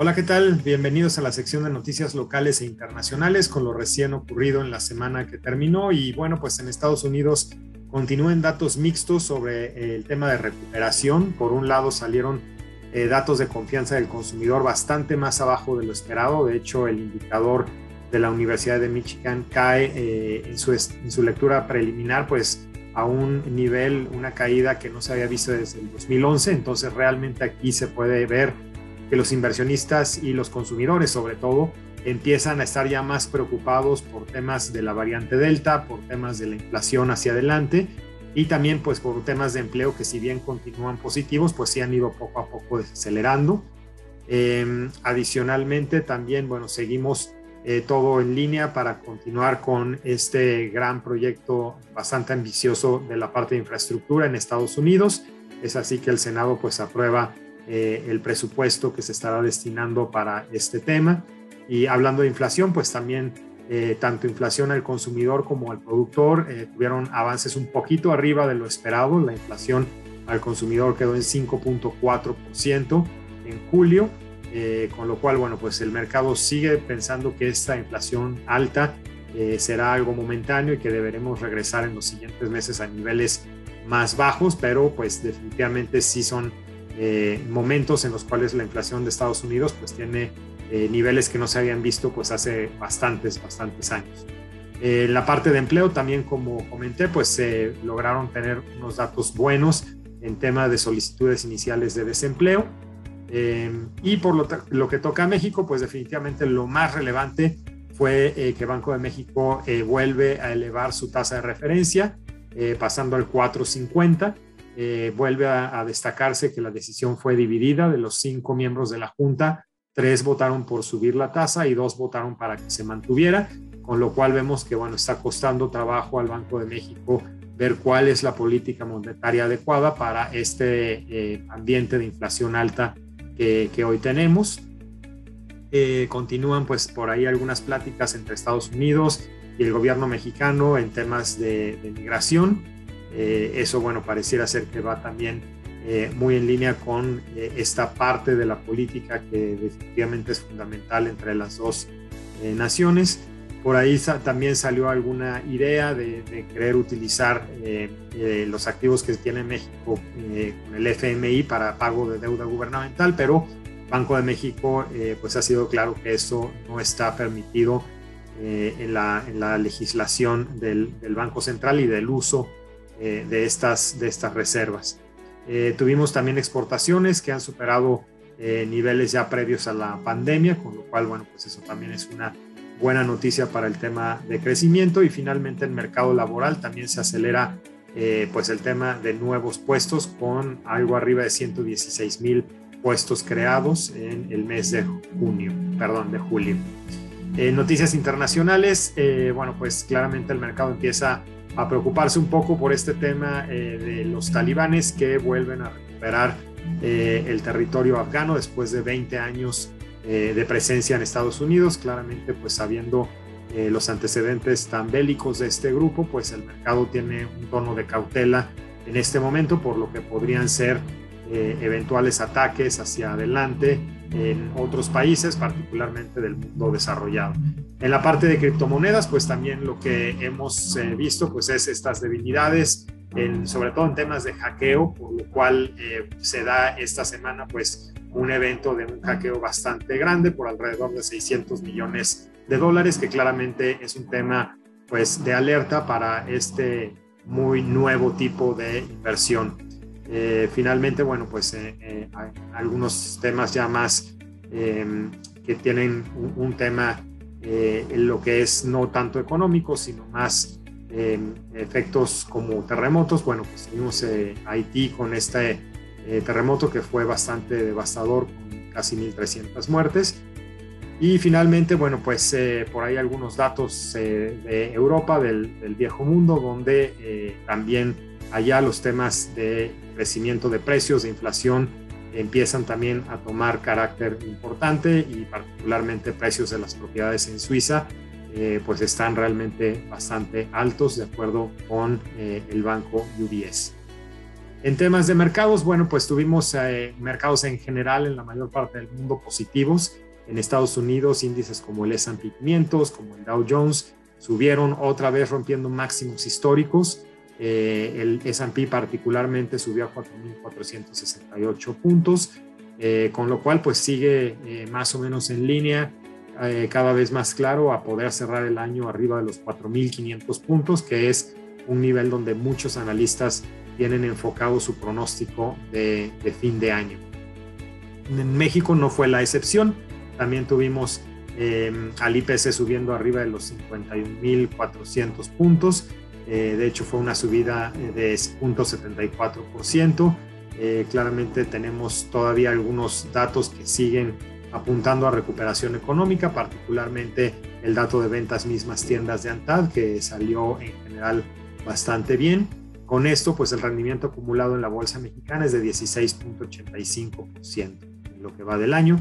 Hola, ¿qué tal? Bienvenidos a la sección de noticias locales e internacionales con lo recién ocurrido en la semana que terminó. Y bueno, pues en Estados Unidos continúan datos mixtos sobre el tema de recuperación. Por un lado salieron eh, datos de confianza del consumidor bastante más abajo de lo esperado. De hecho, el indicador de la Universidad de Michigan cae eh, en, su, en su lectura preliminar, pues a un nivel, una caída que no se había visto desde el 2011. Entonces realmente aquí se puede ver que los inversionistas y los consumidores sobre todo empiezan a estar ya más preocupados por temas de la variante Delta, por temas de la inflación hacia adelante y también pues por temas de empleo que si bien continúan positivos, pues sí han ido poco a poco acelerando. Em, adicionalmente también, bueno, seguimos eh, todo en línea para continuar con este gran proyecto bastante ambicioso de la parte de infraestructura en Estados Unidos. Es así que el Senado pues aprueba eh, el presupuesto que se estará destinando para este tema. Y hablando de inflación, pues también eh, tanto inflación al consumidor como al productor eh, tuvieron avances un poquito arriba de lo esperado. La inflación al consumidor quedó en 5.4% en julio, con lo cual, bueno, pues el mercado sigue pensando que esta inflación alta será algo momentáneo y que deberemos regresar en los siguientes meses a niveles más bajos, pero pues definitivamente sí son eh, momentos en los cuales la inflación de Estados Unidos pues tiene eh, niveles que no se habían visto pues hace bastantes, bastantes años. Eh, en la parte de empleo también, como comenté, pues se lograron tener unos datos buenos en tema de solicitudes iniciales de desempleo. y por lo, lo, que toca a México, pues definitivamente lo más relevante fue que Banco de México vuelve a elevar su tasa de referencia, pasando al 450 eh, vuelve a, destacarse que la decisión fue dividida de los cinco miembros de la Junta, tres votaron por subir la tasa y dos votaron para que se mantuviera, con lo cual vemos que bueno, está costando trabajo al Banco de México ver cuál es la política monetaria adecuada para este eh, ambiente de inflación alta que, hoy tenemos. Eh, continúan pues por ahí algunas pláticas entre Estados Unidos y el gobierno mexicano en temas de, de migración eh, eso, bueno, pareciera ser que va también eh, muy en línea con eh, esta parte de la política que definitivamente es fundamental entre las dos naciones. Por ahí también salió alguna idea de, querer utilizar los activos que tiene México con el FMI para pago de deuda gubernamental, pero Banco de México pues ha sido claro que eso no está permitido en la, en, la, legislación del, del Banco Central y del uso eh, de, estas, de estas reservas. Eh, tuvimos también exportaciones que han superado eh, niveles ya previos a la pandemia, con lo cual, bueno, pues eso también es una buena noticia para el tema de crecimiento y finalmente el mercado laboral también se acelera pues el tema de nuevos puestos con algo arriba de 116 mil puestos creados en el mes de junio, perdón, de julio. noticias internacionales, bueno, pues claramente el mercado empieza a preocuparse un poco por este tema eh, de los talibanes que vuelven a recuperar eh, el territorio afgano después de 20 años eh, de presencia en Estados Unidos. Claramente, pues sabiendo los antecedentes tan bélicos de este grupo, pues el mercado tiene un tono de cautela en este momento por lo que podrían ser eventuales ataques hacia adelante en otros países, particularmente del mundo desarrollado. En la parte de criptomonedas, pues también lo que hemos eh, visto, pues es estas debilidades, sobre todo en temas de hackeo, por lo cual eh, se da esta semana, pues un evento de un hackeo bastante grande, por alrededor de 600 millones de dólares, que claramente es un tema, pues, de alerta para este muy nuevo tipo de inversión. Eh, finalmente, bueno, pues hay algunos temas ya más que tienen un tema eh, lo que es no tanto económico, sino más em, efectos como terremotos. Bueno, pues tuvimos eh, Haití con este eh, terremoto que fue bastante devastador, con casi 1.300 muertes. Y finalmente, bueno, pues por ahí algunos datos de Europa, del, viejo mundo, donde también allá los temas de crecimiento de precios, de inflación, empiezan también a tomar carácter importante y particularmente precios de las propiedades en Suiza eh, pues están realmente bastante altos de acuerdo con eh, el banco UBS. En temas de mercados, bueno, pues tuvimos eh, mercados en general en la mayor parte del mundo positivos. En Estados Unidos, índices como el S&P 500, como el Dow Jones, subieron otra vez rompiendo máximos históricos. Eh, el S&P particularmente subió a 4.468 puntos, eh, con lo cual pues sigue más o menos en línea, cada vez más claro a poder cerrar el año arriba de los 4.500 puntos, que es un nivel donde muchos analistas tienen enfocado su pronóstico de, fin de año. En México no fue la excepción, también tuvimos eh, al IPC subiendo arriba de los 51.400 puntos, eh, de hecho fue una subida eh, de 0.74%, claramente tenemos todavía algunos datos que siguen apuntando a recuperación económica, particularmente el dato de ventas mismas tiendas de ANTAD, que salió en general bastante bien. Con esto, pues el rendimiento acumulado en la bolsa mexicana es de 16.85% en lo que va del año.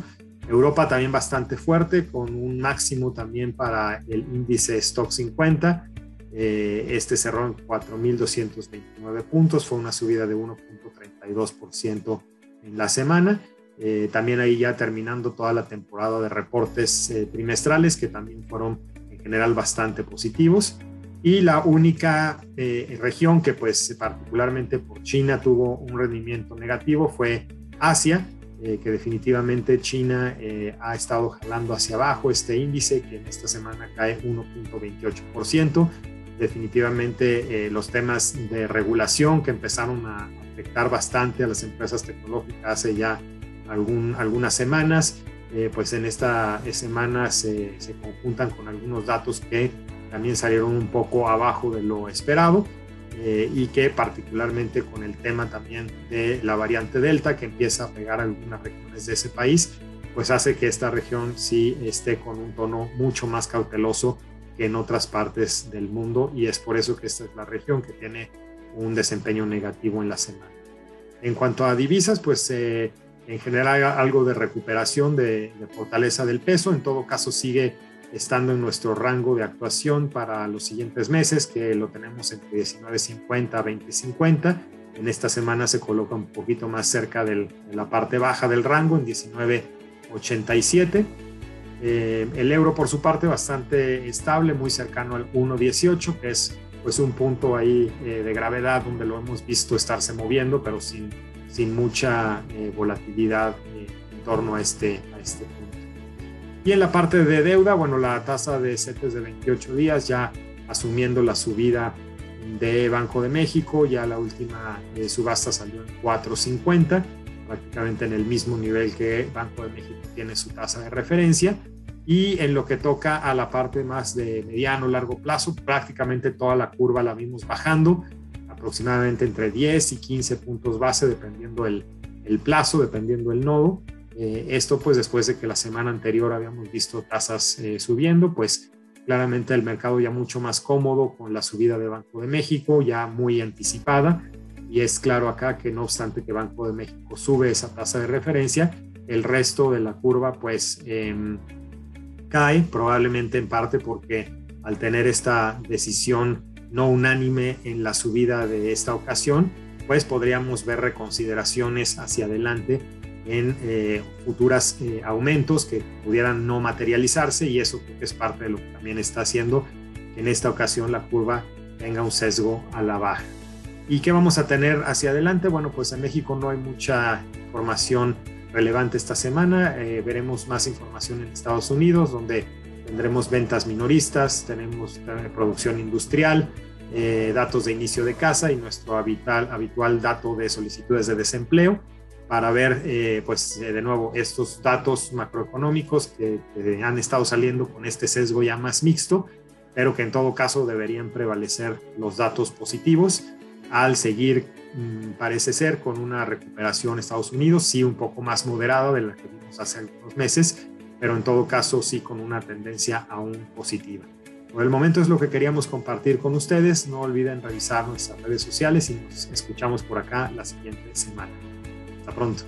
Europa también bastante fuerte, con un máximo también para el índice Stock 50. Eh, este cerró en 4.229 puntos, fue una subida de 1.32% en la semana. Eh, también ahí ya terminando toda la temporada de reportes eh, trimestrales que también fueron en general bastante positivos. Y la única eh, región que pues particularmente por China tuvo un rendimiento negativo fue Asia, eh, que definitivamente China eh, ha estado jalando hacia abajo este índice que en esta semana cae 1.28%. Definitivamente los temas de regulación que empezaron a afectar bastante a las empresas tecnológicas hace ya algún, algunas semanas, pues en esta semana se, conjuntan con algunos datos que también salieron un poco abajo de lo esperado eh, y que particularmente con el tema también de la variante Delta que empieza a pegar algunas regiones de ese país, pues hace que esta región sí esté con un tono mucho más cauteloso que en otras partes del mundo y es por eso que esta es la región que tiene un desempeño negativo en la semana. En cuanto a divisas, pues eh, en general algo de recuperación de, de fortaleza del peso, en todo caso sigue estando en nuestro rango de actuación para los siguientes meses, que lo tenemos entre 19.50 a 20.50. En esta semana se coloca un poquito más cerca de la parte baja del rango, en 19.87. Eh, el euro, por su parte, bastante estable, muy cercano al 1.18, que es pues un punto ahí eh, de gravedad donde lo hemos visto estarse moviendo, pero sin, sin mucha eh, volatilidad en torno a este, a este punto. Y en la parte de deuda, bueno, la tasa de CETES de 28 días ya asumiendo la subida de Banco de México, ya la última subasta salió en 4.50, prácticamente en el mismo nivel que Banco de México tiene su tasa de referencia. Y en lo que toca a la parte más de mediano, largo plazo, prácticamente toda la curva la vimos bajando, aproximadamente entre 10 y 15 puntos base, dependiendo el, plazo, dependiendo el nodo. Eh, esto pues después de que la semana anterior habíamos visto tasas eh, subiendo, pues claramente el mercado ya mucho más cómodo con la subida de Banco de México, ya muy anticipada. Y es claro acá que no obstante que Banco de México sube esa tasa de referencia, el resto de la curva pues em, cae, probablemente en parte porque al tener esta decisión no unánime en la subida de esta ocasión, pues podríamos ver reconsideraciones hacia adelante en eh, futuras eh, aumentos que pudieran no materializarse y eso es parte de lo que también está haciendo que en esta ocasión la curva tenga un sesgo a la baja. ¿Y qué vamos a tener hacia adelante? Bueno, pues en México no hay mucha información relevante esta semana. Eh, veremos más información en Estados Unidos, donde tendremos ventas minoristas, tenemos producción industrial, datos de inicio de casa y nuestro habitual, habitual dato de solicitudes de desempleo para ver, eh, pues, eh, de nuevo, estos datos macroeconómicos que, han estado saliendo con este sesgo ya más mixto, pero que en todo caso deberían prevalecer los datos positivos al seguir, mm, parece ser, con una recuperación en Estados Unidos, sí un poco más moderada de la que vimos hace algunos meses, pero en todo caso sí con una tendencia aún positiva. Por el momento es lo que queríamos compartir con ustedes. No olviden revisar nuestras redes sociales y nos escuchamos por acá la siguiente semana. Hasta pronto.